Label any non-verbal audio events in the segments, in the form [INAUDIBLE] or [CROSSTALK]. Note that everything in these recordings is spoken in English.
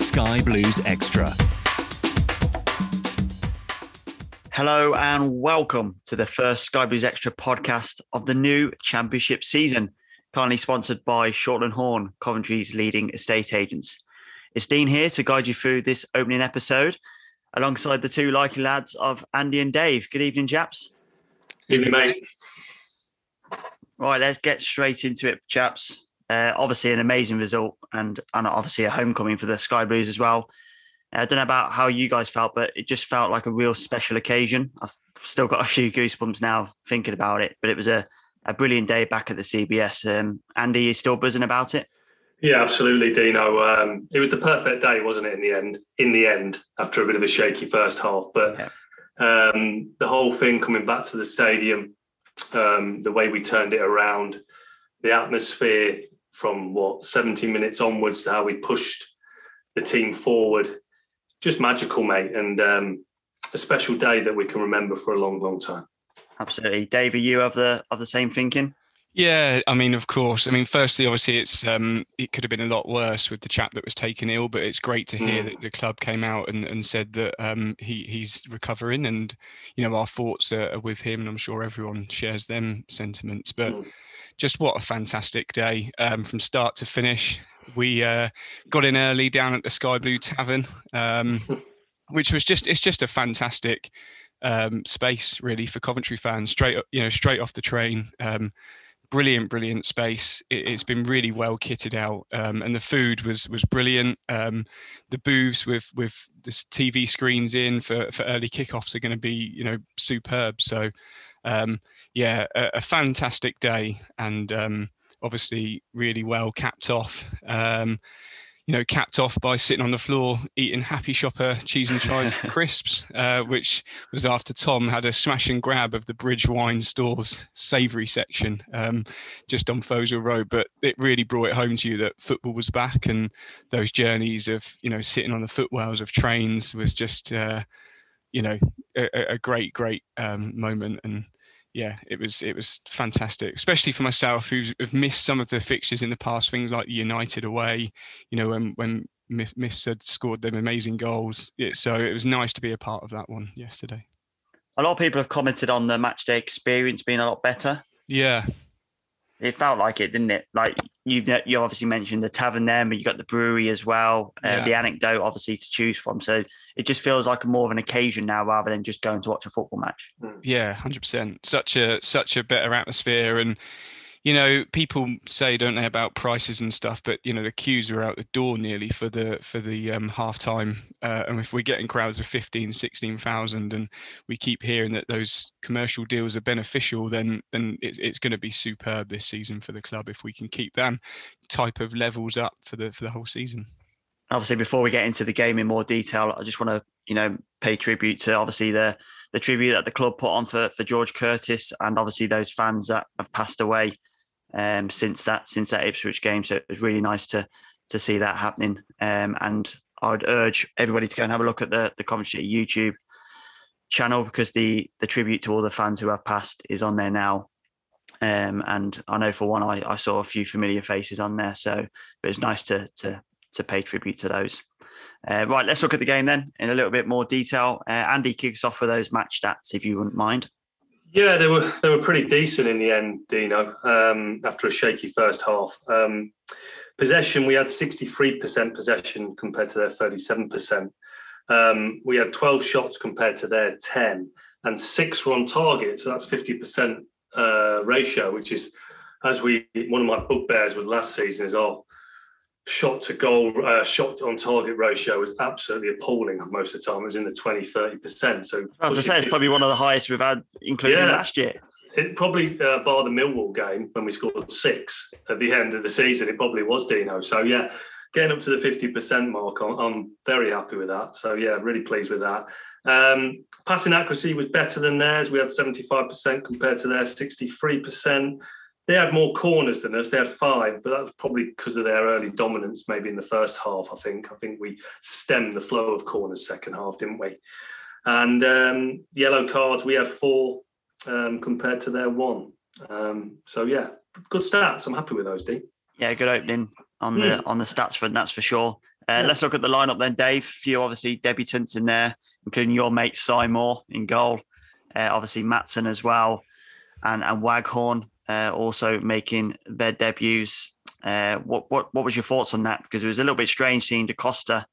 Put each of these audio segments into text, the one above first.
is Sky Blues Extra. Hello and welcome to the first Sky Blues Extra podcast of the new championship season, kindly sponsored by Shortland Horn, Coventry's leading estate agents. It's Dean here to guide you through this opening episode alongside the two likely lads of Andy and Dave. Good evening, chaps. Evening, mate. Right, let's get straight into it, chaps. Uh, obviously, an amazing result and, and obviously a homecoming for the Sky Blues as well. I don't know about how you guys felt, but it just felt like a real special occasion. I've still got a few goosebumps now thinking about it, but it was a, a brilliant day back at the CBS. Um, Andy, you still buzzing about it? Yeah, absolutely, Dino. Um, it was the perfect day, wasn't it? In the end, in the end, after a bit of a shaky first half, but Yeah. um, the whole thing coming back to the stadium, um, the way we turned it around, the atmosphere from what 70 minutes onwards to how we pushed the team forward, just magical, mate, and um, a special day that we can remember for a long, long time. Absolutely. Dave, are you of the of the same thinking? Yeah, I mean, of course. I mean, firstly, obviously, it's um, it could have been a lot worse with the chap that was taken ill, but it's great to hear Mm. that the club came out and, and said that um, he he's recovering, and you know our thoughts are, are with him, and I'm sure everyone shares them sentiments. But Mm. Just what a fantastic day um, from start to finish. We uh, got in early down at the Sky Blue Tavern, um, [LAUGHS] which was just it's just a fantastic um, space really for Coventry fans. Straight up- you know straight off the train. Um, brilliant, brilliant space. It, it's been really well kitted out, um, and the food was was brilliant. Um, the booths with with the TV screens in for for early kickoffs are going to be you know superb. So um, yeah, a, a fantastic day, and um, obviously really well capped off. Um, you know, capped off by sitting on the floor eating Happy Shopper cheese and chive [LAUGHS] crisps, uh, which was after Tom had a smash and grab of the Bridge Wine Stores savoury section um, just on Foleshill Road. But it really brought it home to you that football was back, and those journeys of you know sitting on the footwells of trains was just uh, you know a, a- a great, great um, moment and yeah, it was it was fantastic, especially for myself who's have missed some of the fixtures in the past, things like United away, you know, when when Myths had scored them amazing goals. Yeah, so it was nice to be a part of that one yesterday. A lot of people have commented on the match day experience being a lot better. Yeah, It felt like it, didn't it? Like you've you obviously mentioned the tavern there, but you got the brewery as well. Uh, Yeah. The anecdote, obviously, to choose from. So it just feels like more of an occasion now rather than just going to watch a football match. yeah, hundred percent. Such a such a better atmosphere, and you know, people say, don't they, about prices and stuff, but you know, the queues are out the door nearly for the for the um, half time. Uh, and if we're getting crowds of 15, 16,000 and we keep hearing that those commercial deals are beneficial, then then it's, it's going to be superb this season for the club if we can keep them type of levels up for the for the whole season. Obviously, before we get into the game in more detail, I just want to you know pay tribute to obviously the the tribute that the club put on for for George Curtis and obviously those fans that have passed away um, since that since that Ipswich game. So it was really nice to to see that happening. Um, and I would urge everybody to go and have a look at the the Coventry YouTube channel because the the tribute to all the fans who have passed is on there now. Um, and I know for one, I, I saw a few familiar faces on there, so it was nice to to to pay tribute to those. Uh, right, let's look at the game then in a little bit more detail. Uh, Andy kicks off with those match stats, if you wouldn't mind. Yeah, they were they were pretty decent in the end, Dino. Um, after a shaky first half, um, possession we had 63% possession compared to their 37%. Um, we had 12 shots compared to their 10, and six were on target. So that's 50% uh, ratio, which is, as we one of my bugbears with last season is our shot to goal, uh, shot on target ratio was absolutely appalling most of the time. It was in the 20, 30%. So, as I say, it's probably one of the highest we've had, including yeah, last year. It probably, uh, bar the Millwall game when we scored six at the end of the season, it probably was Dino. So, yeah, getting up to the 50% mark, I'm, I'm very happy with that. So, yeah, really pleased with that. Um, passing accuracy was better than theirs. We had 75% compared to their 63% they had more corners than us. They had five, but that was probably because of their early dominance, maybe in the first half. I think. I think we stemmed the flow of corners second half, didn't we? And um, yellow cards, we had four um, compared to their one. Um, so yeah, good stats. I'm happy with those, D. Yeah, good opening on the hmm. on the stats front. That's for sure. Uh, yeah. Let's look at the lineup then, Dave. Few obviously debutants in there, including your mate Simon in goal. Uh, obviously Maatsen as well, and and Waghorn uh, also making their debuts. Uh, what what what was your thoughts on that? Because it was a little bit strange seeing Da Costa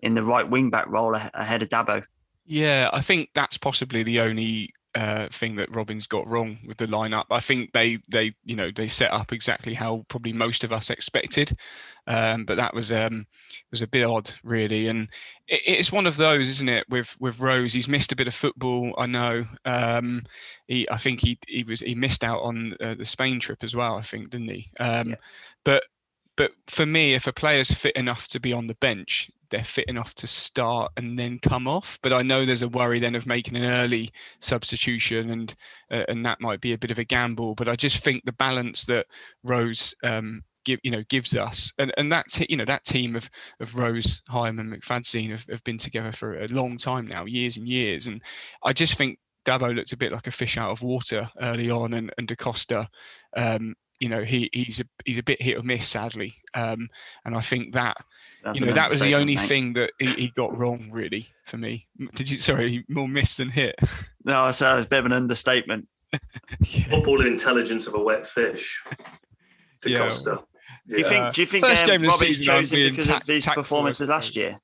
in the right wing back role ahead of Dabo. Yeah, I think that's possibly the only uh, thing that Robins got wrong with the lineup. I think they they you know they set up exactly how probably most of us expected, um, but that was um, was a bit odd really. And it, it's one of those, isn't it? With with Rose, he's missed a bit of football. I know. Um, he I think he he was he missed out on uh, the Spain trip as well. I think didn't he? Um, yeah. But but for me, if a player's fit enough to be on the bench, they're fit enough to start and then come off. But I know there's a worry then of making an early substitution, and uh, and that might be a bit of a gamble. But I just think the balance that Rose um, give you know gives us, and and that t- you know that team of of Rose, Hyam, and McFadzean have, have been together for a long time now, years and years, and I just think Dabo looked a bit like a fish out of water early on, and, and Da Costa, um, you know, he he's a he's a bit hit or miss, sadly, um, and I think that That's you know that was the only mate. thing that he, he, got wrong, really, for me. Did you? Sorry, more miss than hit. [LAUGHS] No, I said it was a bit of an understatement. yeah. Football intelligence of a wet fish. Da yeah. Costa. Do you think? Do you think First um, game Robbie's chosen because ta- of his performances last year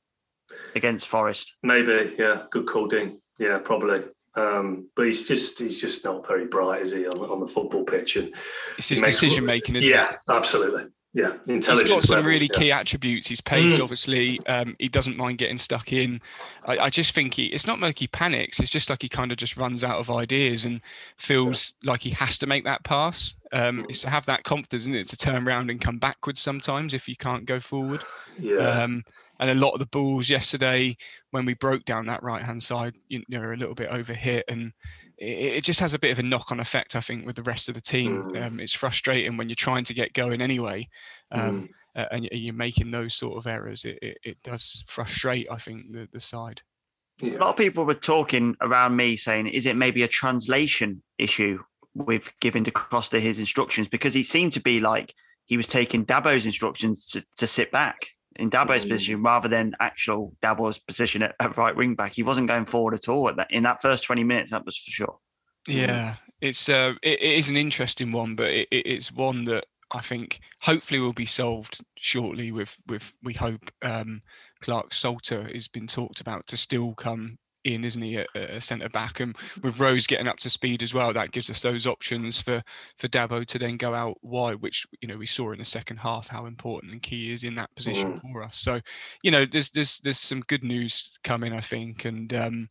against Forest? Maybe. Yeah. Good call, Dean. Yeah, probably. Um, but he's just he's just not very bright, is he, on, on the football pitch? And it's his decision making, isn't yeah, it? Yeah, absolutely. Yeah, He's got some level, really yeah. key attributes. His pace, mm. obviously, um, he doesn't mind getting stuck in. I, I, just think he. It's not like he panics. It's just like he kind of just runs out of ideas and feels yeah. like he has to make that pass. Um, mm. It's to have that confidence, isn't it? To turn around and come backwards sometimes if you can't go forward. Yeah. Um, and a lot of the balls yesterday when we broke down that right hand side, you know, are a little bit overhit, and it, it, just has a bit of a knock on effect, I think, with the rest of the team. Mm. Um, it's frustrating when you're trying to get going anyway, um, mm. and you're making those sort of errors. It, it, it does frustrate, I think, the, the side. Yeah. A lot of people were talking around me saying, is it maybe a translation issue with giving Da Costa his instructions? Because he seemed to be like he was taking Dabo's instructions to, to sit back in Dabo's mm. position rather than actual Dabo's position at, at, right wing back. He wasn't going forward at all at that in that first twenty minutes. That was for sure. Yeah, it's uh, it, it is an interesting one, but it, it's one that I think hopefully will be solved shortly. With with we hope um, Clarke Salter has been talked about to still come in, isn't he, a, a centre back? And with Rose getting up to speed as well, that gives us those options for for Dabo to then go out wide, which you know we saw in the second half how important and key is in that position mm. for us. So, you know, there's there's there's some good news coming, I think, and um,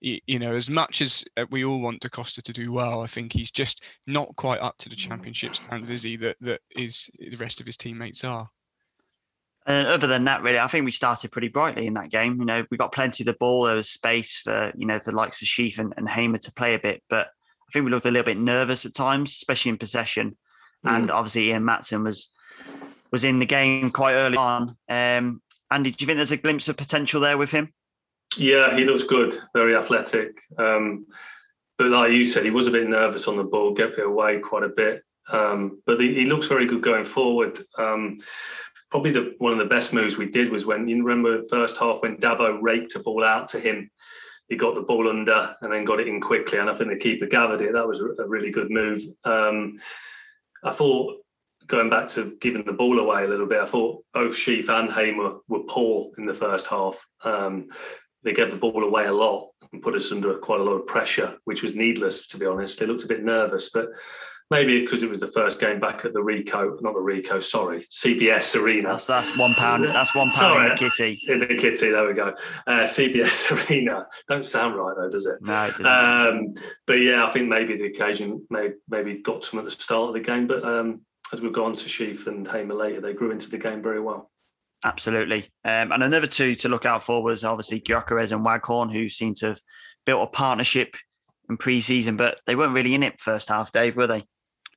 you, you know, as much as uh, we all want Da Costa to do well, I think he's just not quite up to the championship standard, is he? That that is the rest of his teammates are. And other than that, really, I think we started pretty brightly in that game. You know, we got plenty of the ball. There was space for you know the likes of Sheaf and, and Hamer to play a bit, but I think we looked a little bit nervous at times, especially in possession. Mm. And obviously, Ian Maatsen was was in the game quite early on. Um, Andy, do you think there's a glimpse of potential there with him? Yeah, he looks good, very athletic. Um, but like you said, he was a bit nervous on the ball, get it away quite a bit. Um, but he, he, looks very good going forward. Um, probably the one of the best moves we did was when you remember the first half when Dabo raked a ball out to him. He got the ball under and then got it in quickly, and I think the keeper gathered it. That was a really good move. Um, I thought going back to giving the ball away a little bit, I thought both Sheaf and Hamer were poor in the first half. Um, they gave the ball away a lot and put us under quite a lot of pressure, which was needless, to be honest. They looked a bit nervous, but maybe because it was the first game back at the Ricoh, not the Ricoh, sorry, CBS Arena. That's, that's one pound. That's one pound sorry, in the kitty. In the kitty, there we go. Uh, CBS [LAUGHS] Arena. Don't sound right though, does it? No, it um, but yeah, I think maybe the occasion may, maybe got to them at the start of the game, but um, as we've gone to Sheaf and Hamer later, they grew into the game very well. Absolutely. Um, and another two to look out for was obviously Gyökeres and Waghorn, who seem to have built a partnership in pre-season, but they weren't really in it first half, Dave, were they?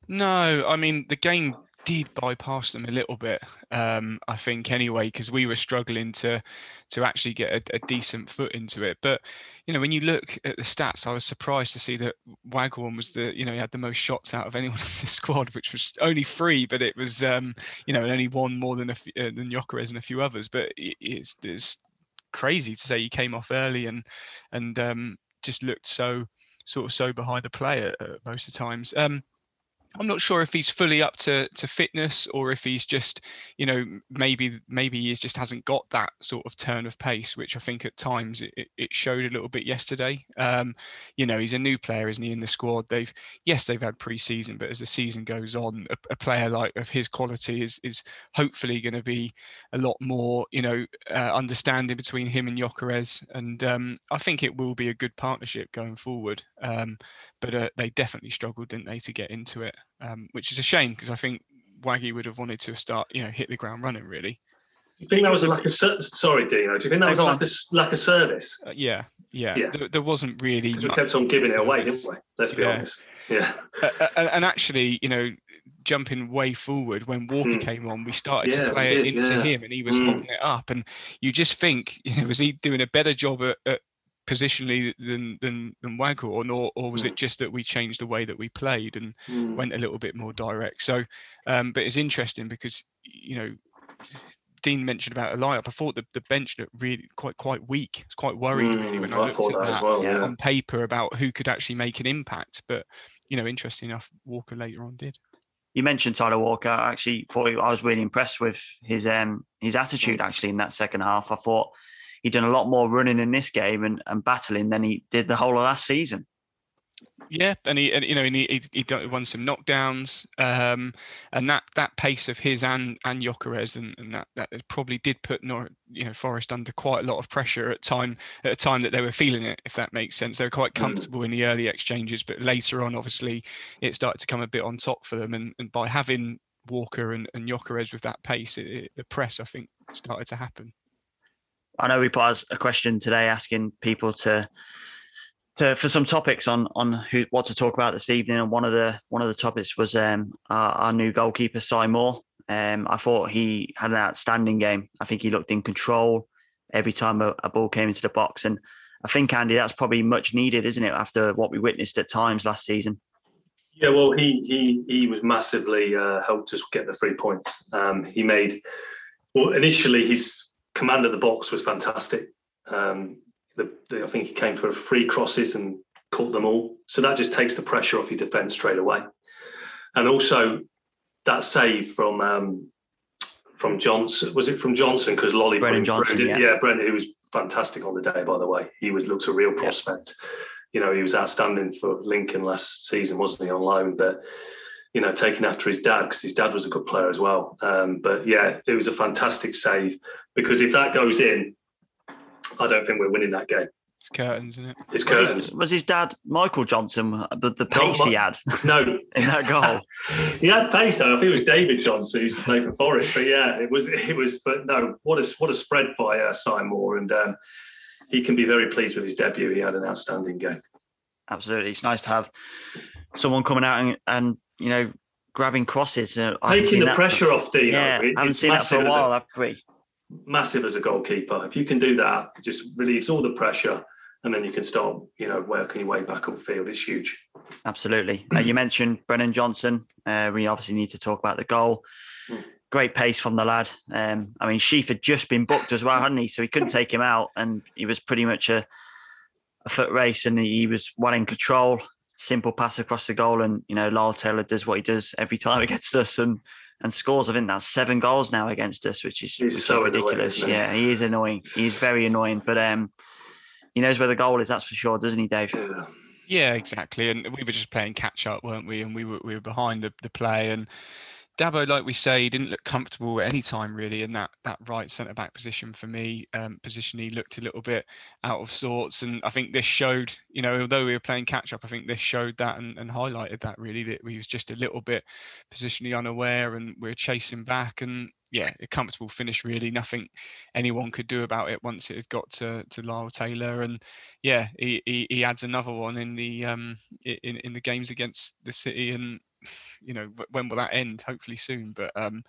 No, I mean the game did bypass them a little bit, um, I think, anyway, because we were struggling to to actually get a, a, decent foot into it. But you know, when you look at the stats, I was surprised to see that Waghorn was the you know he had the most shots out of anyone [LAUGHS] in the squad, which was only three, but it was um, you know only one more than a, uh, than Gyökeres and a few others. But it's it's crazy to say he came off early and and um, just looked so sort of so behind the play at, at most of the times. Um, I'm not sure if he's fully up to, to fitness or if he's just, you know, maybe maybe he just hasn't got that sort of turn of pace, which I think at times it, it showed a little bit yesterday. Um, you know, he's a new player, isn't he, in the squad? They've yes, they've had pre-season, but as the season goes on, a, a player like of his quality is is hopefully going to be a lot more, you know, uh, understanding between him and Gyökeres, and um, I think it will be a good partnership going forward. Um, but uh, they definitely struggled, didn't they, to get into it, um, which is a shame because I think Waggy would have wanted to start, you know, hit the ground running really. Do you think that was a lack of sorry, Dino? Do you think that was a lack of, lack of service? Uh, yeah, yeah. yeah. There, there, wasn't really. We kept on giving it away, didn't we? Let's be yeah. honest. Yeah. Uh, and actually, you know, jumping way forward when Walker mm. came on, we started yeah, to play it into him, and he was mm. holding it up. And you just think, you [LAUGHS] know, was he doing a better job at, at positionally than than than Waghorn, or or was it mm. just that we changed the way that we played and mm. went a little bit more direct? So, um, but it's interesting because you know. Dean mentioned about a lineup. I thought the, the bench looked really quite quite weak. It's quite worried mm, really when I, I looked at that, that well, yeah. on paper about who could actually make an impact. But you know, interesting enough, Walker later on did. You mentioned Tyler Walker. I actually thought I was really impressed with his um his attitude actually in that second half. I thought he'd done a lot more running in this game and, and battling than he did the whole of last season. Yeah, and he, and, you know, and he, he, he won some knockdowns, um, and that, that pace of his and and Gyökeres, and, and that, that probably did put Nor, you know Forest under quite a lot of pressure at time at a time that they were feeling it, if that makes sense. They were quite mm. comfortable in the early exchanges, but later on, obviously, it started to come a bit on top for them, and, and by having Walker and, and Gyökeres with that pace, it, it, the press I think started to happen. I know we put a question today asking people to to for some topics on on who what to talk about this evening, and one of the one of the topics was um, our, our new goalkeeper Sy Moore. Um, I thought he had an outstanding game. I think he looked in control every time a, a, ball came into the box, and I think Andy, that's probably much needed, isn't it, after what we witnessed at times last season. Yeah, well, he he he was massively uh, helped us get the three points. Um, he made well initially his command of the box was fantastic. Um, the, the, I think he came for three crosses and caught them all. So that just takes the pressure off your defence straight away. And also that save from um, from Johnson was it from Johnson because Lolly Brennan Johnson, yeah. yeah, Brennan, who was fantastic on the day by the way. He was looked a real prospect. Yeah. You know, he was outstanding for Lincoln last season, wasn't he, on loan? But you know, taking after his dad because his dad was a good player as well. Um, but yeah, it was a fantastic save because if that goes in, I don't think we're winning that game. It's curtains, isn't it? It's Was curtains. his, was his dad Michael Johnson? But the Not pace he had [LAUGHS] No, [LAUGHS] in that goal. [LAUGHS] he had pace though. I think it was David Johnson who used to play for Forest. But yeah, it was it was. But no, what a what a spread by uh, Simon Moore, and um, he can be very pleased with his debut. He had an outstanding game. Absolutely, it's nice to have someone coming out and, and you know grabbing crosses. Uh, Taking the that for- pressure off Dino. yeah, I haven't seen that for a while. Have we? massive as a goalkeeper. If you can do that, it just relieves all the pressure, and then you can start, you know, working your way back up field. It's huge. Absolutely. Uh, you mentioned Brennan Johnson. Uh, we obviously need to talk about the goal. Mm. Great pace from the lad. Um, I mean, Sheaf had just been booked as well, hadn't he? So he couldn't take him out, and he was pretty much a, a foot race, and he was well in control. Simple pass across the goal, and you know, Lyle Taylor does what he does every time [LAUGHS] against us, and and scores. I think that's seven goals now against us, which is, which so is ridiculous. isn't yeah, he is annoying. He's very annoying, but um, he knows where the goal is. That's for sure, doesn't he, Dave? Yeah. Yeah, exactly. And we were just playing catch up, weren't we? And we were we were behind the, the play. And Dabo, like we say, didn't look comfortable at any time really in that that right centre back position for me. Um, position he looked a little bit out of sorts, and I think this showed. You know, although we were playing catch up, I think this showed that and, and highlighted that really that we was just a little bit positionally unaware, and we are chasing back. And yeah, a comfortable finish really. Nothing anyone could do about it once it had got to to Lyle Taylor, and yeah, he, he, he adds another one in the um in in the games against the City, and you know when will that end? Hopefully soon, but um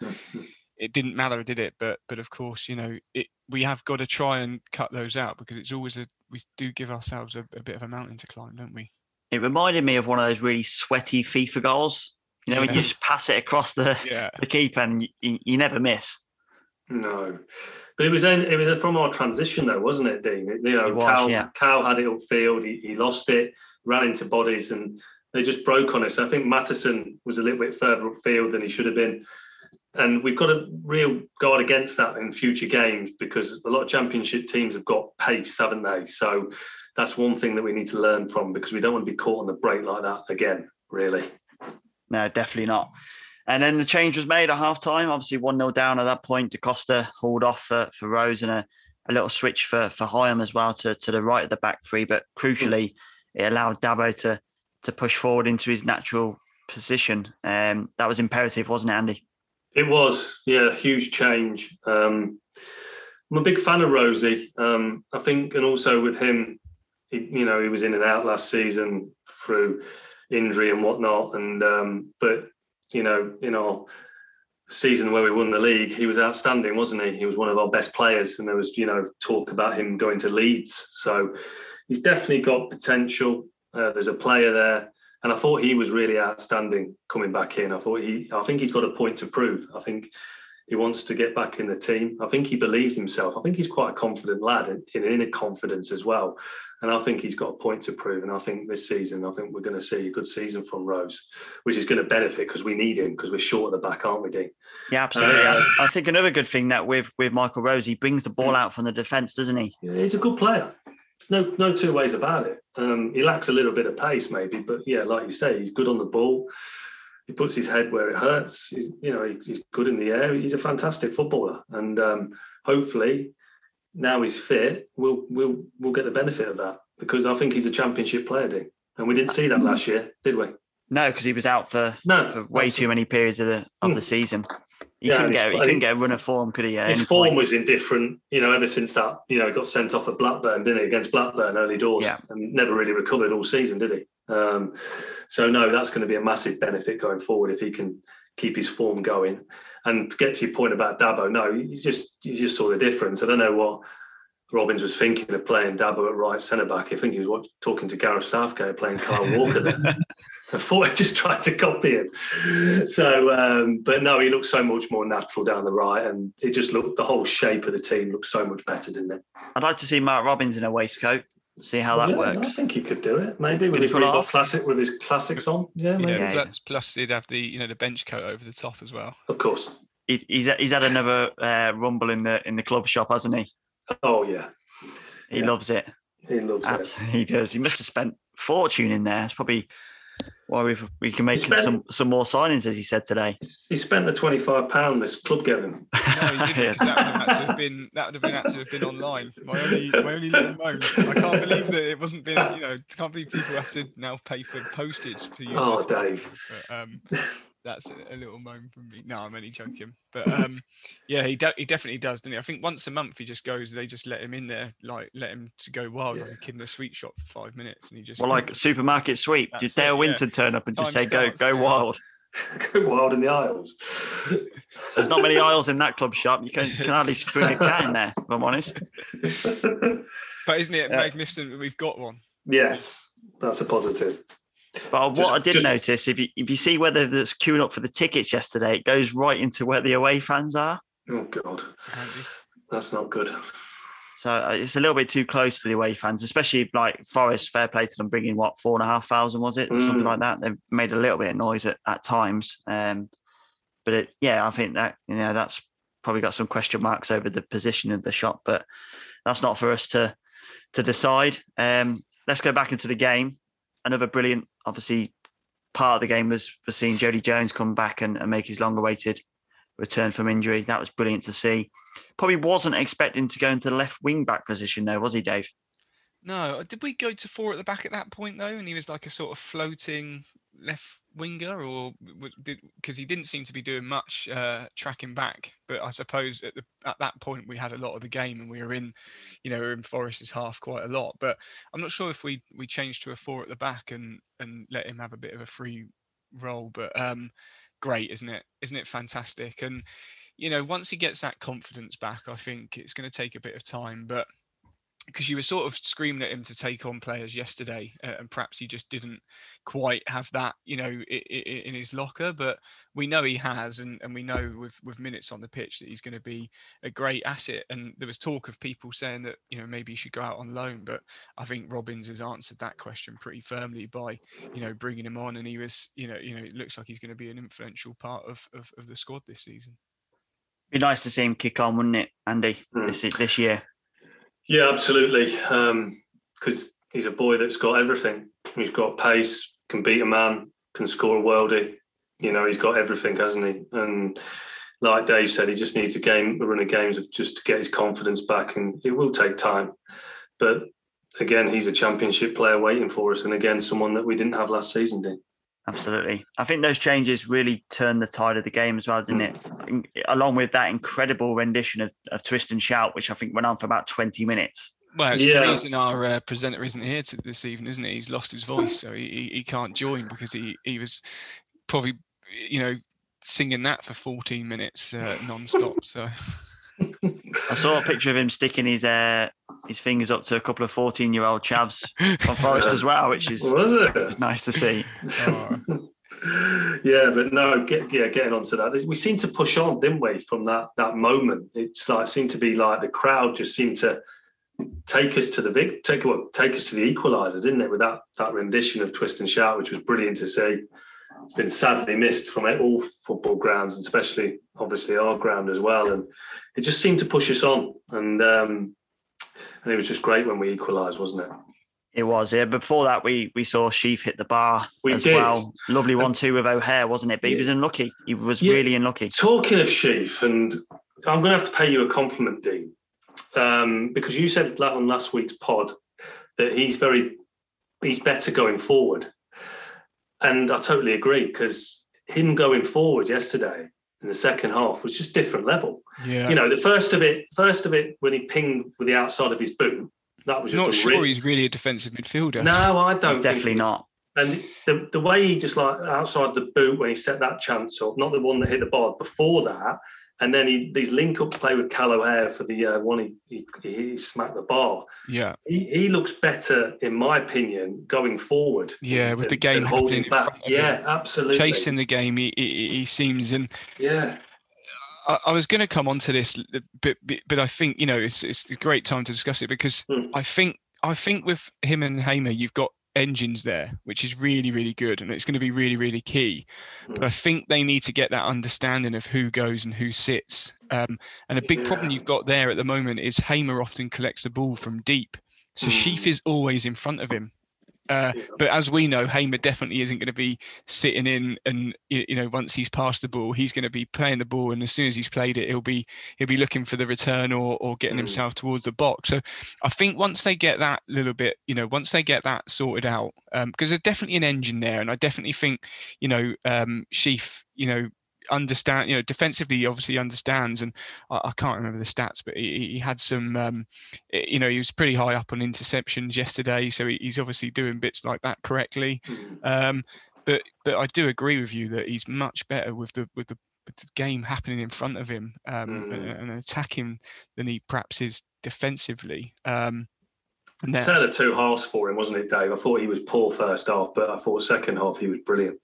it didn't matter, did it? But but of course, you know it. We have got to try and cut those out because it's always a we do give ourselves a, a bit of a mountain to climb, don't we? It reminded me of one of those really sweaty FIFA goals. You know, when you just pass it across the, Yeah. the keeper and you, you, you never miss. No, but it was in, it was from our transition though, wasn't it, Dean? You know, It was, Cal, yeah. Cal had it upfield. He, he lost it, ran into bodies, and they just broke on us. I think Maatsen was a little bit further upfield than he should have been, and we've got a real guard against that in future games because a lot of championship teams have got pace, haven't they? So that's one thing that we need to learn from because we don't want to be caught on the break like that again. Really. No, definitely not. And then the change was made at half time. Obviously, 1 0 down at that point. DaCosta hauled off for, for Rose and a, a little switch for, for Hyam as well to, to the right of the back three. But crucially, it allowed Dabo to, to push forward into his natural position. Um, that was imperative, wasn't it, Andy? It was, yeah, huge change. Um, I'm a big fan of Rosie. Um, I think, and also with him, he, you know, he was in and out last season through injury and whatnot. And um, but you know, in our season where we won the league, he was outstanding, wasn't he? He was one of our best players, and there was, you know, talk about him going to Leeds. So he's definitely got potential. Uh, there's a player there, and I thought he was really outstanding coming back in. I thought he, I think he's got a point to prove. I think he wants to get back in the team. I think he believes himself. I think he's quite a confident lad in, in inner confidence as well. And I think he's got a point to prove. And I think this season, I think we're going to see a good season from Rose, which is going to benefit because we need him because we're short at the back, aren't we, Dean? Yeah, absolutely. Uh, I, I think another good thing that with with Michael Rose, he brings the ball out from the defence, doesn't he? He's a good player. There's no no two ways about it. Um, he lacks a little bit of pace, maybe, but yeah, like you say, he's good on the ball. He puts his head where it hurts. He's, you know, he- he's good in the air. He's a fantastic footballer, and um, hopefully, now he's fit, we'll we'll we'll get the benefit of that because I think he's a championship player, Dean. And we didn't see that last year, did we? No, because he was out for, No, for way too many periods of the of the season. He Yeah, couldn't get he couldn't get a run of form, could he? At His form point? was indifferent, you know, ever since that, you know, got sent off at Blackburn, didn't he, against Blackburn early doors, Yeah. and never really recovered all season, did he? Um, so no, that's going to be a massive benefit going forward if he can keep his form going. And to get to your point about Dabo, no, you just you just saw the difference. I don't know what Robins was thinking of playing Dabo at right centre back. I think he was what, talking to Gareth Southgate playing Kyle Walker. [LAUGHS] [LAUGHS] I thought I just tried to copy him. So, um, but no, he looked so much more natural down the right, and it just looked the whole shape of the team looked so much better, didn't it? I'd like to see Mark Robins in a waistcoat. See how that Yeah, I think he could do it. Maybe with Could he his pull Reebok classic with his classics on. Yeah, You know, maybe. Yeah, yeah. plus, plus he'd have the you know the bench coat over the top as well. Of course. He, he's he's had another uh, rumble in the in the club shop, hasn't he? Oh yeah, He Yeah. loves it. he loves it. He does. He must have spent fortune in there. It's probably Why we we can make spent- some some more signings, as he said today. He spent the twenty five pound this club gave him. [LAUGHS] No, he didn't, 'cause that would have had to have been that would have been had to have been online. My only my only little moan. I can't believe that it wasn't been. You know, can't believe people have to now pay for postage to use. Oh. Dave. But, um, that's a, a little moan from me. No, I'm only joking. But um, yeah, he de- he definitely does, doesn't he? I think once a month he just goes. They just let him in there, like let him to go wild like a kid in the sweet shop for five minutes, and he just Well, like supermarket sweep, That's just it, Dale yeah. Winton turn up and just say, "Go, starts, go yeah. wild." [LAUGHS] Go wild in the aisles. There's not many aisles in that club shop. You can, can hardly [LAUGHS] spring a cat in there. If I'm honest. But isn't it Yeah. magnificent that we've got one? yes, that's a positive. But what Just- I did just- notice, if you if you see whether that's queuing up for the tickets yesterday, it goes right into where the away fans are. Oh God, that's not good. So uh, it's a little bit too close to the away fans, especially if, like Forest. Fair play to them, bringing what four and a half thousand was it, or something Mm. like that. They've made a little bit of noise at, at times. Um, but it, yeah, I think that you know that's probably got some question marks over the position of the shot, but that's not for us to to decide. Um, let's go back into the game. Another brilliant, obviously, part of the game was was seeing Jodi Jones come back and, and make his long awaited return from injury. That was brilliant to see. Probably wasn't expecting to go into the left wing back position though, was he, Dave? No, did we go to four at the back at that point though? And he was like a sort of floating left winger, or because he didn't seem to be doing much uh, tracking back. But I suppose at the at that point we had a lot of the game, and we were in, you know, we were in Forest's half quite a lot. But I'm not sure if we we changed to a four at the back and and let him have a bit of a free role. But um, great, isn't it? Isn't it fantastic? And you know, once he gets that confidence back, I think it's going to take a bit of time, but because you were sort of screaming at him to take on players yesterday, uh, and perhaps he just didn't quite have that, you know, i- i- in his locker. But we know he has, and, and we know with with minutes on the pitch that he's going to be a great asset. And there was talk of people saying that you know maybe he should go out on loan, but I think Robins has answered that question pretty firmly by you know bringing him on, and he was, you know, you know, it looks like he's going to be an influential part of of, of the squad this season. Be nice to see him kick on, wouldn't it, Andy? Mm. This this year. Yeah, absolutely. Um, because he's a boy that's got everything. He's got pace, can beat a man, can score a worldie. You know, he's got everything, hasn't he? And like Dave said, he just needs a game, a run of games of just to get his confidence back, and it will take time. But again, he's a championship player waiting for us, and again, someone that we didn't have last season, did. Absolutely. I think those changes really turned the tide of the game as well, didn't it? Along with that incredible rendition of, of Twist and Shout, which I think went on for about 20 minutes. Well, it's Yeah. the reason our uh, presenter isn't here to this evening, isn't it? He's lost his voice, so he, he, he can't join because he, he was probably, you know, singing that for 14 minutes uh, non-stop. So [LAUGHS] I saw a picture of him sticking his uh, his fingers up to a couple of 14 year old chavs on Forest as well, which is Was it? is nice to see. [LAUGHS] yeah, but no, get, yeah, getting onto that. We seemed to push on, didn't we, from that that moment? It's like seemed to be like the crowd just seemed to take us to the big take what take us to the equaliser, didn't it? With that that rendition of Twist and Shout, which was brilliant to see. It's been sadly missed from all football grounds, and especially obviously our ground as well. And it just seemed to push us on, and um, and it was just great when we equalised, wasn't it? It was, yeah. Before that, we we saw Sheaf hit the bar We as did. well. Lovely one too with O'Hare, wasn't it? But he was unlucky. He was Yeah. really unlucky. Talking of Sheaf, and I'm going to have to pay you a compliment, Dean, um, because you said that on last week's pod that he's very, he's better going forward, and I totally agree because him going forward yesterday in the second half was just different level. yeah, You know, the first of it, first of it when he pinged with the outside of his boot, that was just not a sure rip. he's really a defensive midfielder. No, I don't. He's think definitely he- not. and the, the way he just like outside the boot when he set that chance up, not the one that hit the bar before that, and then he these link up play with Cal O'Hare for the uh, one he, he he smacked the bar. Yeah, He, he looks better, in my opinion, going forward. Yeah, with the game holding back. front of yeah, absolutely. chasing the game, he, he, he seems and Yeah, I, I was going to come on to this, but, but but I think you know it's it's a great time to discuss it because Hmm. I think I think with him and Hamer, you've got engines there, which is really really good, and it's going to be really really key. But I think they need to get that understanding of who goes and who sits. Um, and a big problem you've got there at the moment is Hamer often collects the ball from deep, so Hmm. Sheaf is always in front of him. Uh, but as we know, Hamer definitely isn't going to be sitting in and you know once he's passed the ball, he's going to be playing the ball, and as soon as he's played it, he'll be he'll be looking for the return or or getting mm. himself towards the box. So I think once they get that little bit, you know, once they get that sorted out, because um, there's definitely an engine there, and I definitely think you know um, Sheaf, you know understand, you know, defensively, he obviously understands, and I, I can't remember the stats, but he, he had some, um, you know, he was pretty high up on interceptions yesterday, so he, he's obviously doing bits like that correctly. Mm. Um, but but I do agree with you that he's much better with the with the, with the game happening in front of him um, mm. and, and, attacking than he perhaps is defensively. Um, and Turned of two halves for him, wasn't it, Dave? I thought he was poor first half, but I thought second half he was brilliant.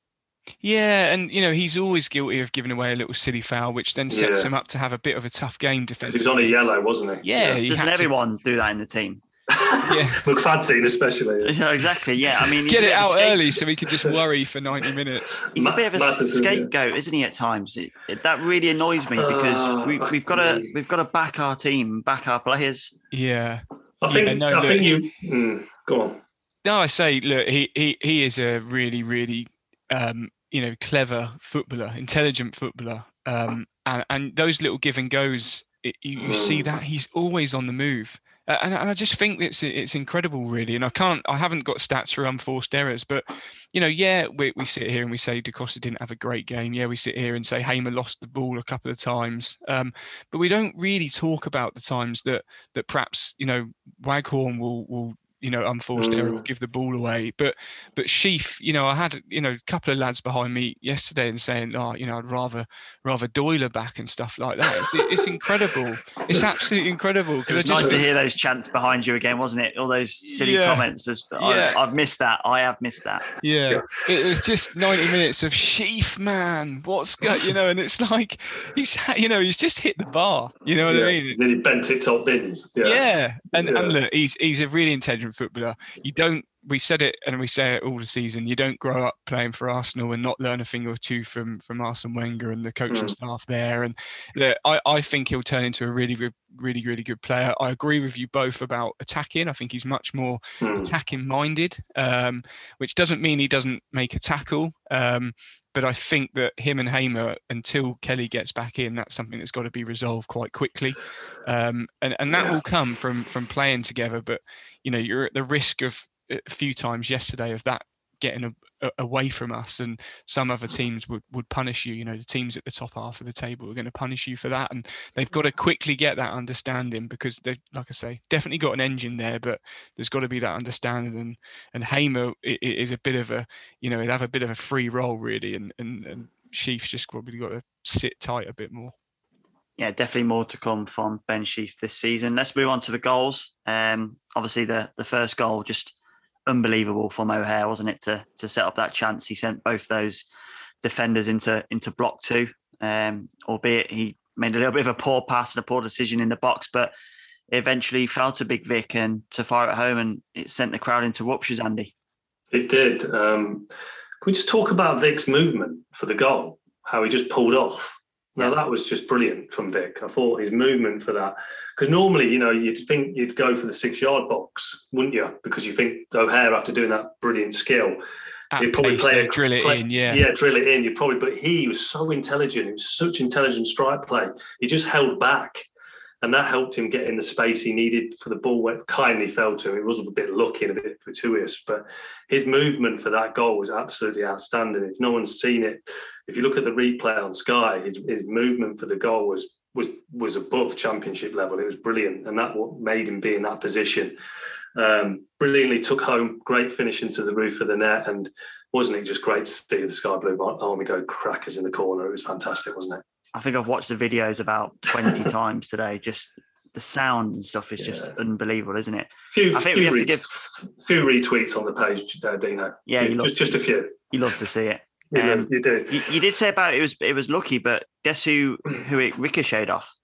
Yeah, and you know he's always guilty of giving away a little silly foul, which then sets yeah. him up to have a bit of a tough game defensively. He's on a yellow, wasn't he? Yeah, yeah. doesn't everyone to... do that in the team? [LAUGHS] yeah, McFadzean especially. [LAUGHS] Yeah, exactly. Yeah, I mean, get it out early so we can just worry for ninety minutes. [LAUGHS] He's a bit of a scapegoat, isn't he? At times, it, it, that really annoys me because uh, we, have got to we've got to back our team, back our players. Yeah, I think. no, I look, think you. Mm, go on. No, I say, look, he he he is a really really um, you know clever footballer, intelligent footballer, um, and, and those little give and goes. It, you, you, see that he's always on the move, uh, and, and, I just think it's it's incredible, really. And I can't, I haven't got stats for unforced errors, but you know, yeah, we, we sit here and we say Da Costa didn't have a great game. Yeah, we sit here and say Hamer lost the ball a couple of times, um, but we don't really talk about the times that that perhaps you know Waghorn will will you know, unforced mm. error will give the ball away. But but Sheaf, you know, I had you know a couple of lads behind me yesterday and saying, oh, you know, I'd rather rather Doyle back and stuff like that. It's, it's incredible. It's absolutely incredible. It was nice to hear those chants behind you again, wasn't it? All those silly yeah. comments. yeah. I, have missed that. I have missed that. Yeah. it was just ninety minutes of Sheaf, man. What's got you know? And it's like he's you know he's just hit the bar. You know what yeah. I mean? Then he bent it top bins. Yeah. Yeah. And and look, he's he's a really intelligent footballer. You don't. We said it and we say it all the season. You don't grow up playing for Arsenal and not learn a thing or two from from Arsene Wenger and the coaching mm. staff there. And I I think he'll turn into a really really really good player. I agree with you both about attacking. I think he's much more mm. attacking minded, um, which doesn't mean he doesn't make a tackle. Um, but I think that him and Hamer, until Kelly gets back in, that's something that's got to be resolved quite quickly, um, and and that yeah. will come from from playing together. But you know, you're at the risk of a few times yesterday of that getting a, away from us and some other teams would, would punish you you know the teams at the top half of the table are going to punish you for that and they've got to quickly get that understanding because they like i say definitely got an engine there but there's got to be that understanding and and hamer is a bit of a you know it have a bit of a free role really and and, and sheaf's just probably got to sit tight a bit more yeah, definitely more to come from Ben Sheaf this season. Let's move on to the goals. Um, obviously, the the first goal just unbelievable from O'Hare, wasn't it, to to set up that chance? He sent both those defenders into into block two, um, albeit he made a little bit of a poor pass and a poor decision in the box, but eventually fell to Big Vic and to fire at home, and it sent the crowd into ruptures. Andy, it did. Um, can we just talk about Vic's movement for the goal? How he just pulled off. Now that was just brilliant from Vic. I thought his movement for that, because normally, you know, you'd think you'd go for the six-yard box, wouldn't you? Because you think O'Hare, after doing that brilliant skill, he'd probably play, it, drill it play, in, yeah, yeah, drill it in. You probably, but he was so intelligent. It was such intelligent strike play. He just held back and that helped him get in the space he needed for the ball when kindly fell to him. It was a bit lucky and a bit fortuitous, but his movement for that goal was absolutely outstanding. If no one's seen it, if you look at the replay on Sky, his, his movement for the goal was was was above championship level. It was brilliant, and that what made him be in that position. Um, brilliantly took home, great finish into the roof of the net, and wasn't it just great to see the Sky Blue Army go crackers in the corner? It was fantastic, wasn't it? I think I've watched the videos about 20 [LAUGHS] times today. Just the sound and stuff is yeah. just unbelievable, isn't it? Few, I think we have to give a few retweets on the page, uh, Dino. Yeah, few, just just a few. You love to see it. [LAUGHS] Um, you, do. You, you, did say about it was it was lucky, but guess who [CLEARS THROAT] who it ricocheted off?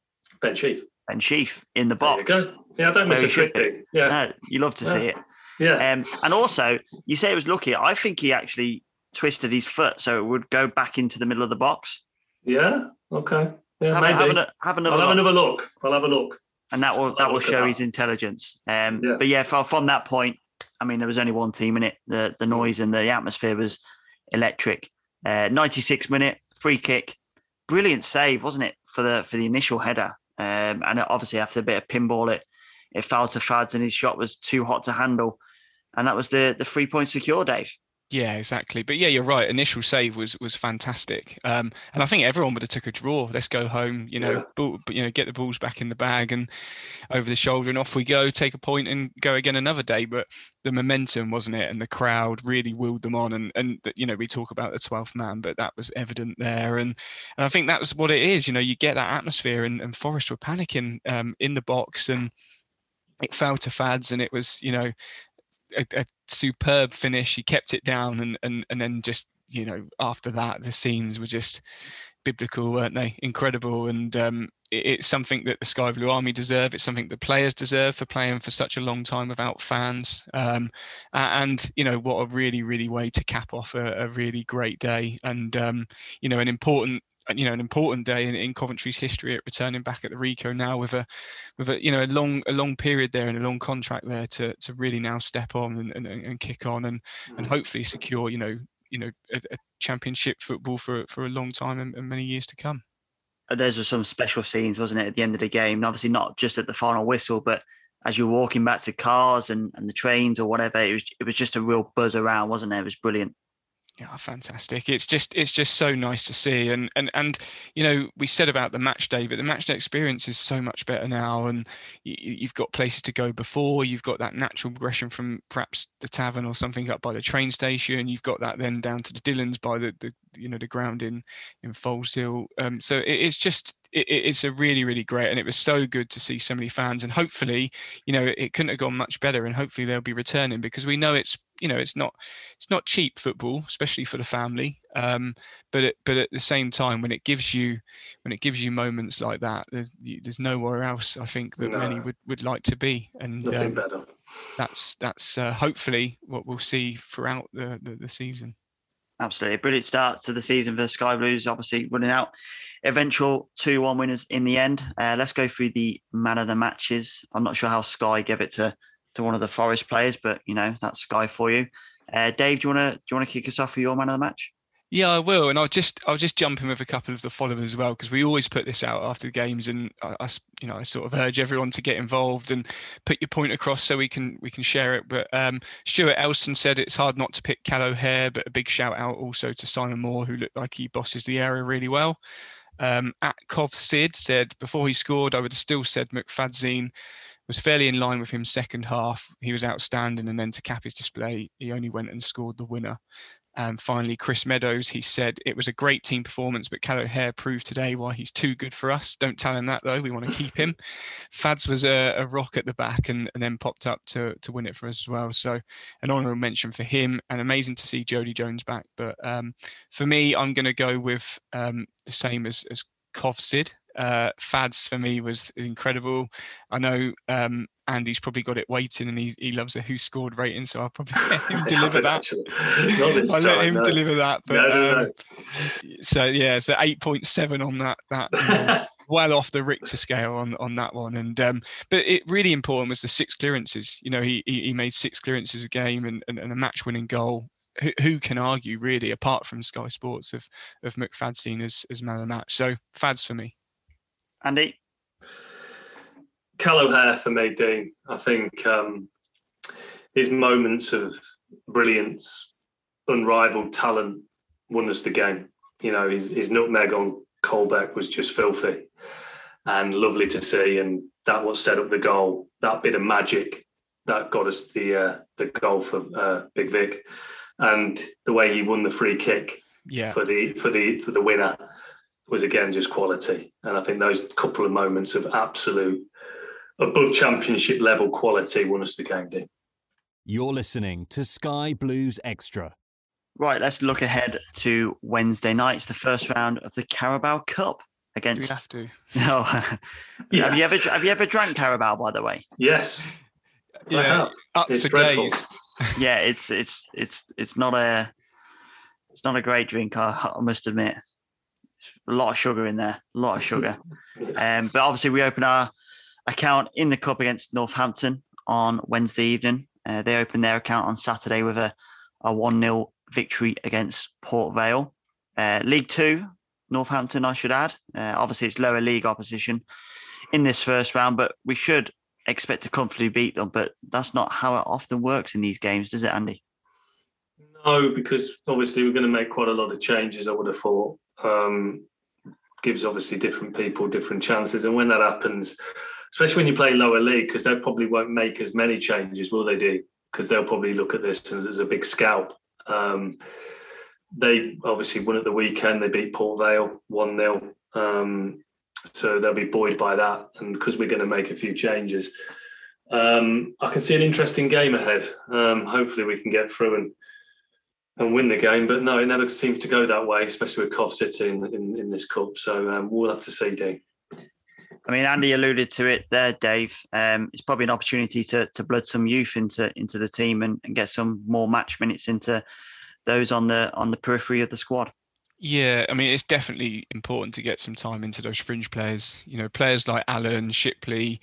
Ben Sheaf. Ben Sheaf in the box. Yeah, I don't miss a trick. Be. Yeah, no, you love to yeah. see it. Yeah. Um, and also, you say it was lucky. I think he actually twisted his foot so it would go back into the middle of the box. Yeah. Okay. Yeah, have, maybe. Have, a, have another. I'll look. have another look. I'll have a look. And that will that will show his intelligence. Um, yeah. But yeah, from that point, I mean, there was only one team in it. The the noise and the atmosphere was electric. Uh, 96 minute free kick, brilliant save, wasn't it for the for the initial header? Um, and obviously after a bit of pinball, it it fell to Fads and his shot was too hot to handle, and that was the the three point secure, Dave. Yeah, exactly. But yeah, you're right. Initial save was was fantastic, um, and I think everyone would have took a draw. Let's go home. You know, yeah. ball, you know, get the balls back in the bag and over the shoulder, and off we go. Take a point and go again another day. But the momentum wasn't it, and the crowd really willed them on. And and you know, we talk about the 12th man, but that was evident there. And and I think that was what it is. You know, you get that atmosphere, and, and Forest were panicking um, in the box and it fell to fads and it was you know a, a, superb finish. He kept it down, and and and then just you know after that, the scenes were just biblical, weren't they? Incredible, and um, it, it's something that the Sky Blue Army deserve. It's something the players deserve for playing for such a long time without fans. Um, and you know what a really, really way to cap off a, a really great day, and um, you know an important you know an important day in, in Coventry's history at returning back at the Ricoh now with a with a you know a long a long period there and a long contract there to to really now step on and, and, and kick on and and mm. hopefully secure you know you know a, a championship football for for a long time and, and many years to come. Uh, those were some special scenes, wasn't it, at the end of the game? And obviously not just at the final whistle, but as you're walking back to cars and, and the trains or whatever, it was it was just a real buzz around, wasn't it? It was brilliant. Yeah, fantastic. It's just it's just so nice to see. And and and you know, we said about the match day, but the match day experience is so much better now. And you, have got places to go before. You've got that natural progression from perhaps the tavern or something up by the train station. You've got that then down to the Dillons by the, the you know the ground in in Foleshill. Um, so it, it's just it, it's a really really great and it was so good to see so many fans and hopefully you know it couldn't have gone much better and hopefully they'll be returning because we know it's you know it's not it's not cheap football especially for the family um, but it, but at the same time when it gives you when it gives you moments like that there's, there's nowhere else i think that no. many would, would like to be and um, that's that's uh, hopefully what we'll see throughout the, the, the season Absolutely. Brilliant start to the season for the Sky Blues, obviously running out eventual 2 1 winners in the end. Uh, let's go through the man of the matches. I'm not sure how Sky gave it to, to one of the Forest players, but you know, that's Sky for you. Uh, Dave, do you want to do you want to kick us off for your man of the match? Yeah, I will, and I'll just I'll just jump in with a couple of the followers as well because we always put this out after the games, and I, I, you know I sort of urge everyone to get involved and put your point across so we can we can share it. But um, Stuart Elson said it's hard not to pick Cal O'Hare, but a big shout out also to Simon Moore who looked like he bosses the area really well. Um, at Cov Sid said before he scored, I would have still said McFadzean was fairly in line with him second half. He was outstanding, and then to cap his display, he only went and scored the winner. And finally, Chris Meadows, he said it was a great team performance, but Cal O'Hare proved today why he's too good for us. Don't tell him that though. We want to keep him. [LAUGHS] Fads was a, a rock at the back and, and, then popped up to to win it for us as well. So an honourable mention for him, and amazing to see Jodi Jones back. But um, for me, I'm going to go with um, the same as as Cov Sid. Uh, Fads for me was incredible. I know um, Andy's probably got it waiting, and he, he loves a who scored rating, so I'll probably [LAUGHS] let him [LAUGHS] deliver that. [LAUGHS] I'll let him no. deliver that. But no, no, um, so yeah, so eight point seven on that. That you know, well off the Richter scale on on that one. And um, but it really important was the six clearances. You know, he he, he made six clearances a game and, and, and a match winning goal who, who, can argue really apart from Sky Sports of of McFadzean as as man of the match? So Fads for me. Andy? Cal O'Hare for me, Dean. I think um, his moments of brilliance, unrivaled talent, won us the game. You know, his, his nutmeg on Colback was just filthy and lovely to see. And that what set up the goal, that bit of magic that got us the uh, the goal for uh, Big Vic, and the way he won the free kick yeah. for the for the for the winner was again just quality. And I think those couple of moments of absolute above championship level quality won us the game, Dean. You're listening to Sky Blues Extra. Right, let's look ahead to Wednesday night. It's the first round of the Carabao Cup against. Do we have to? No. [LAUGHS] yeah. [LAUGHS] Have you ever have you ever drank Carabao? By the way. Yes. Yeah. Up it's for dreadful. days. yeah, it's it's it's it's not a it's not a great drink. I, I must admit a lot of sugar in there, a lot of [LAUGHS] sugar. um, but obviously, we open our account in the cup against Northampton on Wednesday evening. Uh, they opened their account on Saturday with a, a 1 0 victory against Port Vale. Uh, league Two, Northampton, I should add. Uh, obviously, it's lower league opposition in this first round, but we should expect to comfortably beat them. But that's not how it often works in these games, does it, Andy? No, because obviously we're going to make quite a lot of changes. I would have thought. Um, gives obviously different people different chances, and when that happens, especially when you play lower league, because they probably won't make as many changes, will they? Do because they'll probably look at this as a big scalp. Um, they obviously won at the weekend. They beat Port Vale one 0 um, so they'll be buoyed by that. And because we're going to make a few changes, um, I can see an interesting game ahead. Um, hopefully, we can get through and and win the game. But no, it never seems to go that way, especially with Cov City in, in, in, this cup. So um, we'll have to see, Dean. I mean, Andy alluded to it there, Dave. Um, it's probably an opportunity to to blood some youth into into the team and, and get some more match minutes into those on the on the periphery of the squad. Yeah, I mean, it's definitely important to get some time into those fringe players. You know, players like Allen, Shipley,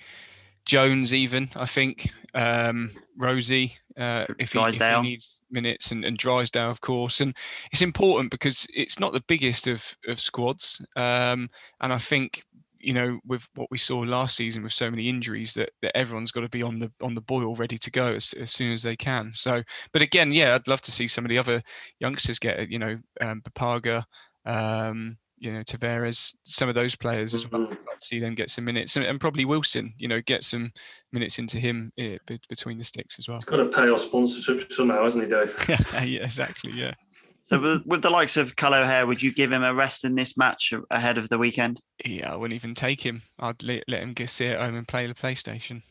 Jones, even I think um, Rozee, uh, if, he, if, he, needs minutes, and, and Drysdale, of course. And it's important because it's not the biggest of of squads, um, and I think you know with what we saw last season with so many injuries that, that everyone's got to be on the on the boil ready to go as, as soon as they can. So but again yeah i'd love to see some of the other youngsters get you know um Bapaga, um you know Tavares, some of those players as well. Mm-hmm. see them get some minutes, and, and, probably Wilson, you know, get some minutes into him uh, between the sticks as well. He's got to pay our sponsorship somehow, hasn't he, Dave? [LAUGHS] yeah, exactly. Yeah. So with, with, the likes of Cal O'Hare, would you give him a rest in this match ahead of the weekend? Yeah, I wouldn't even take him. I'd let, let him get sit at home and play the PlayStation.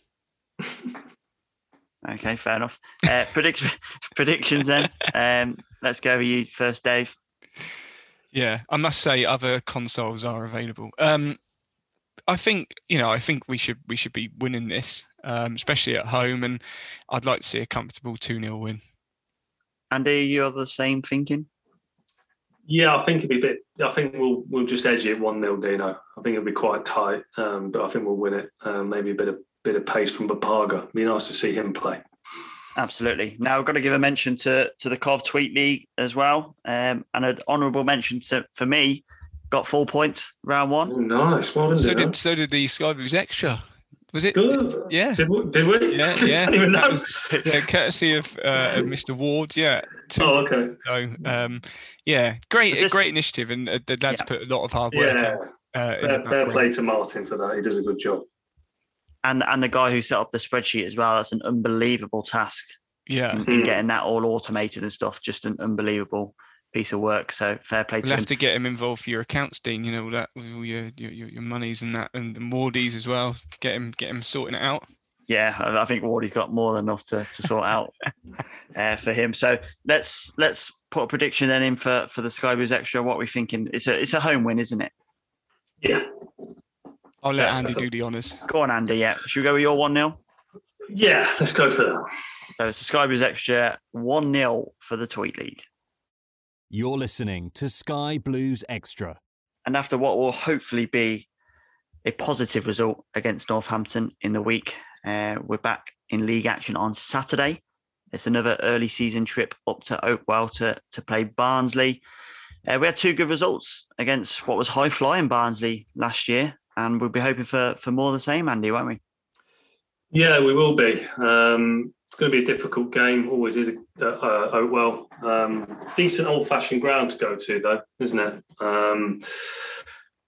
[LAUGHS] okay, fair enough. Uh, prediction, [LAUGHS] predictions then. Um, let's go with you first, Dave. Yeah, I must say other consoles are available. Um, I think you know I think we should we should be winning this, um, especially at home, and I'd like to see a comfortable two 0 win. Andy, you're the same thinking? Yeah, I think it'd be a bit. I think we'll we'll just edge it one 0 Dino. I think it'll be quite tight, um, but I think we'll win it. Um, maybe a bit of bit of pace from Bapaga. Be nice to see him play. Absolutely. Now we've got to give a mention to to the Cov Tweet League as well, um, and an honourable mention to for me. Got four points round one. Oh, nice. Well done. So did so did the Sky Blues extra. Was it? Good. Yeah. Did we? Did we? Yeah, [LAUGHS] yeah. even know. Was, yeah, courtesy of, uh, of Mr. Ward. Yeah. Two, oh, okay. So, um, yeah, great, this, great initiative, and uh, the lads yeah. put a lot of hard work. Yeah. In, uh, fair, in fair play to Martin for that. He does a good job. And and the guy who set up the spreadsheet as well. That's an unbelievable task. Yeah. In, in hmm. getting that all automated and stuff. Just an unbelievable piece of work. So fair play we'll to have him. to get him involved for your accounts, Dean. You know that with all your your, your monies and that, and the Wardies as well. Get him get him sorting it out. Yeah, I think Wardy's got more than enough to, to sort out [LAUGHS] uh, for him. So let's let's put a prediction then in for for the Sky Blues extra. What we thinking? It's a it's a home win, isn't it? Yeah. I'll let Andy do the honours. Go on, Andy. Yeah. Should we go with your one 0 Yeah, let's go for that. So it's the Sky Blues extra one 0 for the Tweet League. You're listening to Sky Blues Extra. And after what will hopefully be a positive result against Northampton in the week, uh, we're back in league action on Saturday. It's another early season trip up to Oakwell to, to play Barnsley. Uh, we had two good results against what was high flying Barnsley last year, and we'll be hoping for, for more of the same, Andy, won't we? Yeah, we will be. Um, it's going to be a difficult game. Always is uh, uh, Oakwell. Um, decent old-fashioned ground to go to, though, isn't it? Um,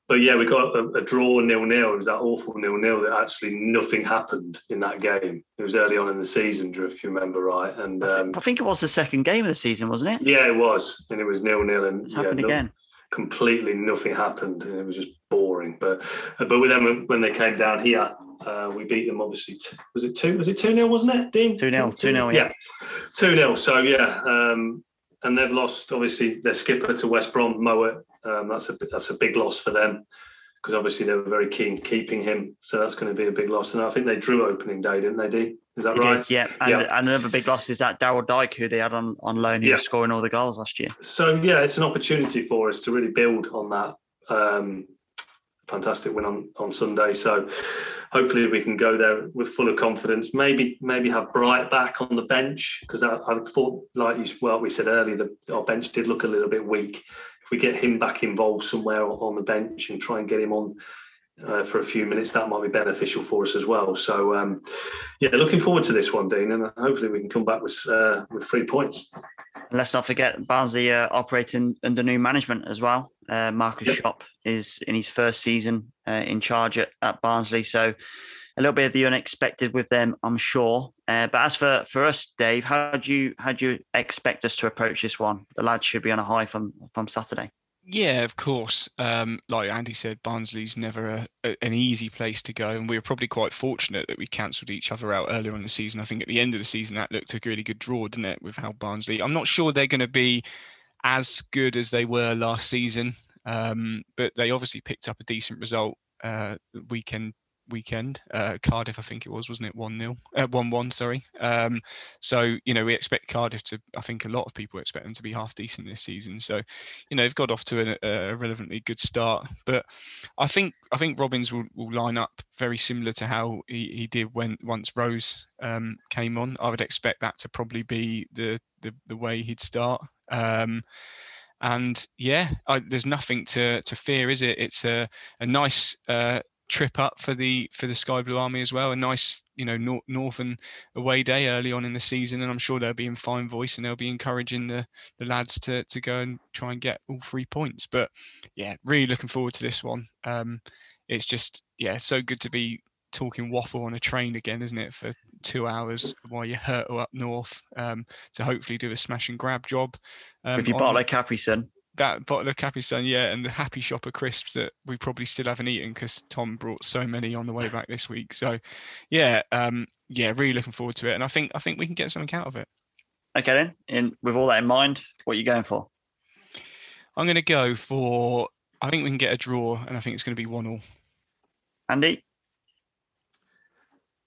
but yeah, we got a, a draw nil-nil. It was that awful nil-nil that actually nothing happened in that game. It was early on in the season, Drew, if you remember right. And I, think, um, I think it was the second game of the season, wasn't it? Yeah, it was, and it was nil-nil, and it's yeah, happened no, again. Completely nothing happened, and it was just boring. But but with them when they came down here, uh, we beat them obviously. T- was it two? Was it two 0 Wasn't it, Dean? Two 0 Two 0 Yeah, two 0 So yeah, um, and they've lost obviously their skipper to West Brom, Mowatt. Um, that's a that's a big loss for them because obviously they were very keen keeping him. So that's going to be a big loss. And I think they drew opening day, didn't they? D? Is that right? did, yeah. And, Yeah. and another big loss is that Daryl Dike, who they had on, on loan, who Yeah. was scoring all the goals last year. So yeah, it's an opportunity for us to really build on that um, fantastic win on, on Sunday. So hopefully we can go there with full of confidence. Maybe maybe have Bright back on the bench because I, I, thought, like you, well, we said earlier, that our bench did look a little bit weak. If we get him back involved somewhere on the bench and try and get him on uh, for a few minutes, that might be beneficial for us as well. So, um, yeah, looking forward to this one, Dean, and hopefully we can come back with uh, with three points. And let's not forget Barnsley uh, operating under new management as well. Uh, Markus yep. Schopp is in his first season uh, in charge at, at, Barnsley, so a little bit of the unexpected with them, I'm sure. Uh, but as for, for us, Dave, how do you how do you expect us to approach this one? The lads should be on a high from from Saturday. Yeah, of course. Um, like Andy said, Barnsley's never a, a, an easy place to go, and we were probably quite fortunate that we cancelled each other out earlier in the season. I think at the end of the season that looked a really good draw, didn't it? With how Barnsley, I'm not sure they're going to be as good as they were last season, um, but they obviously picked up a decent result uh, weekend weekend. Uh, Cardiff, I think it was, wasn't it? 1 0, uh, 1 1, sorry. Um, so, you know, we expect Cardiff to, I think a lot of people expect them to be half decent this season. So, you know, they've got off to a, a relevantly good start. But I think I think Robins will, will line up very similar to how he, he did when once Rose um, came on. I would expect that to probably be the, the, the way he'd start. Um, and yeah, I, there's nothing to to fear, is it? It's a a nice uh, trip up for the for the Sky Blue Army as well. A nice, you know, nor- northern away day early on in the season, and I'm sure they'll be in fine voice and they'll be encouraging the the lads to to go and try and get all three points. But yeah, really looking forward to this one. Um, it's just yeah, so good to be talking waffle on a train again, isn't it? For two hours while you hurtle up north um, to hopefully do a smash and grab job. Um, your bottle of Capri Sun that bottle of Capri Sun, yeah, and the Happy Shopper crisps that we probably still haven't eaten because Tom brought so many on the way back this week. So, yeah, um, yeah, really looking forward to it, and I think I think we can get something out of it. Okay, then, and with all that in mind, what are you going for? I'm going to go for. I think we can get a draw, and I think it's going to be one all. Andy.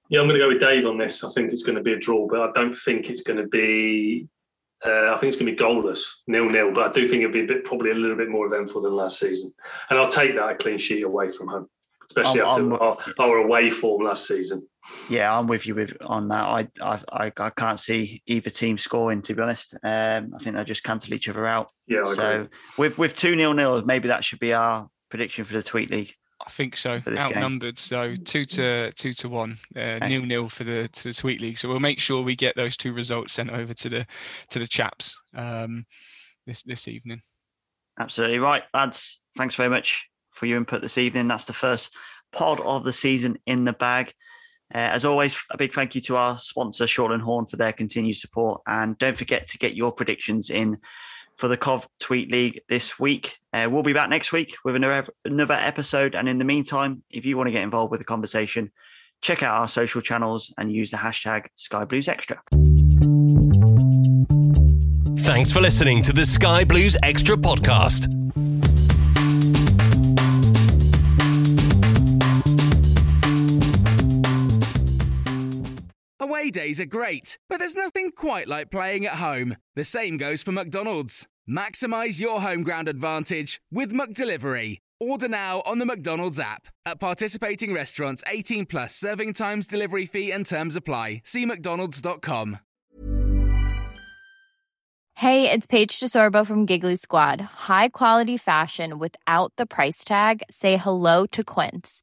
Yeah, I'm going to go with Dave on this. I think it's going to be a draw, but I don't think it's going to be uh, I think it's going to be goalless, nil nil. But I do think it'll be a bit, probably a little bit more eventful than last season. And I'll take that a clean sheet away from home, especially I'm, after I'm, our, our, away form last season. Yeah, I'm with you with on that. I I I, can't see either team scoring. To be honest, um, I think they'll just cancel each other out. Yeah, I so agree. with with two nil nils, maybe that should be our prediction for the tweet league. I think so. Outnumbered, game. so two to two to one, uh, nil nil for the to the Tweet League. So we'll make sure we get those two results sent over to the to the chaps um, this this evening. Absolutely right, lads. Thanks very much for your input this evening. That's the first pod of the season in the bag. Uh, as always, a big thank you to our sponsor, Shortland Horn, for their continued support. And don't forget to get your predictions in for the Cov Tweet League this week. Uh, we'll be back next week with another, another episode. And in the meantime, if you want to get involved with the conversation, check out our social channels and use the hashtag Sky Blues Extra. Thanks for listening to the Sky Blues Extra podcast. Away days are great, but there's nothing quite like playing at home. The same goes for McDonald's. Maximize your home ground advantage with McDelivery. Order now on the McDonald's app. At participating restaurants, 18 plus serving times, delivery fee, and terms apply. See McDonald's.com. Hey, it's Paige DeSorbo from Giggly Squad. High quality fashion without the price tag? Say hello to Quince.